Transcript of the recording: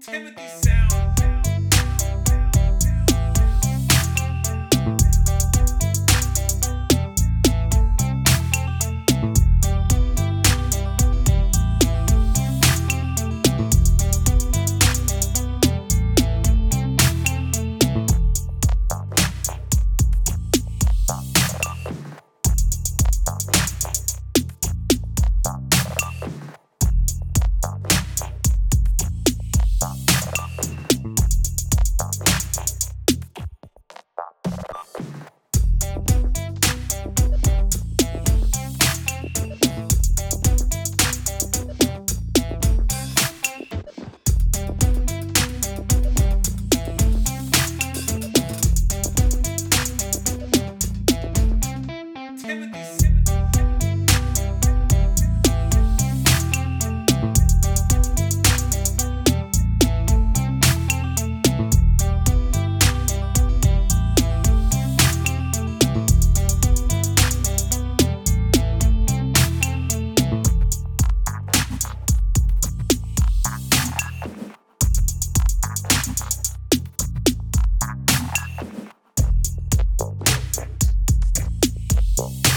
Timothy Bye.